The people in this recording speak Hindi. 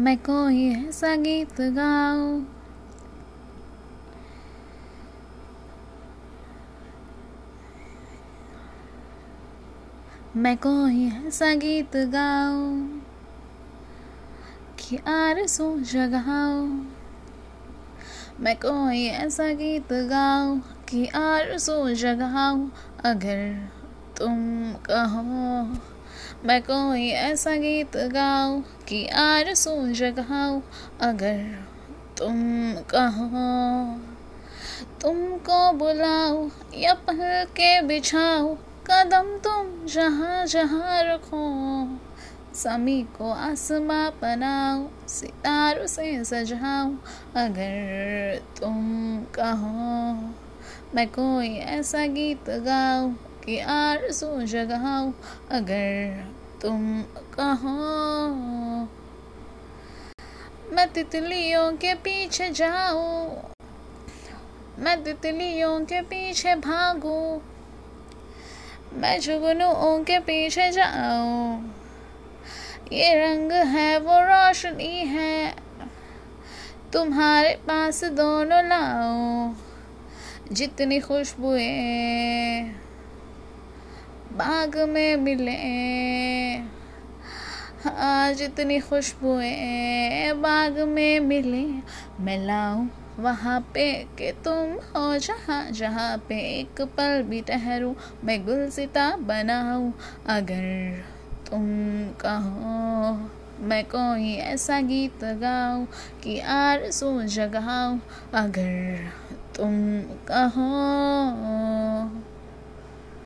मैं कोई ऐसा गीत गाऊं? मैं कोई ऐसा गीत गाऊं कि आरज़ू जगाऊं? मैं कोई ऐसा गीत गाऊं कि आरज़ू जगाऊं? अगर तुम कहो मैं कोई ऐसा गीत गाऊं कि आरज़ू जगाऊं अगर तुम कहो। तुमको बुलाओ या पल के बिछाओ कदम तुम जहाँ जहाँ रखो। समी को आसमां बनाओ सितारों से सजाओ अगर तुम कहो। मैं कोई ऐसा गीत गाऊं कि आरज़ू जगाऊं अगर तुम कहो। मैं तितलियों के पीछे जाऊँ, मैं तितलियों के पीछे भागूं, मैं जुगनुओं के पीछे जाऊँ। ये रंग है, वो रोशनी है, तुम्हारे पास दोनों लाओ जितनी खुशबुएँ। बाग में मिले हाँ। जितनी खुशबुएँ बाग में मिले मैं लाऊं वहाँ पे कि तुम हो जहाँ जहाँ पे एक पल भी ठहरूं। मैं गुलसिता बनाऊँ, अगर तुम कहो। मैं कोई ऐसा गीत गाऊं कि आरज़ू जगाऊं, अगर तुम कहो।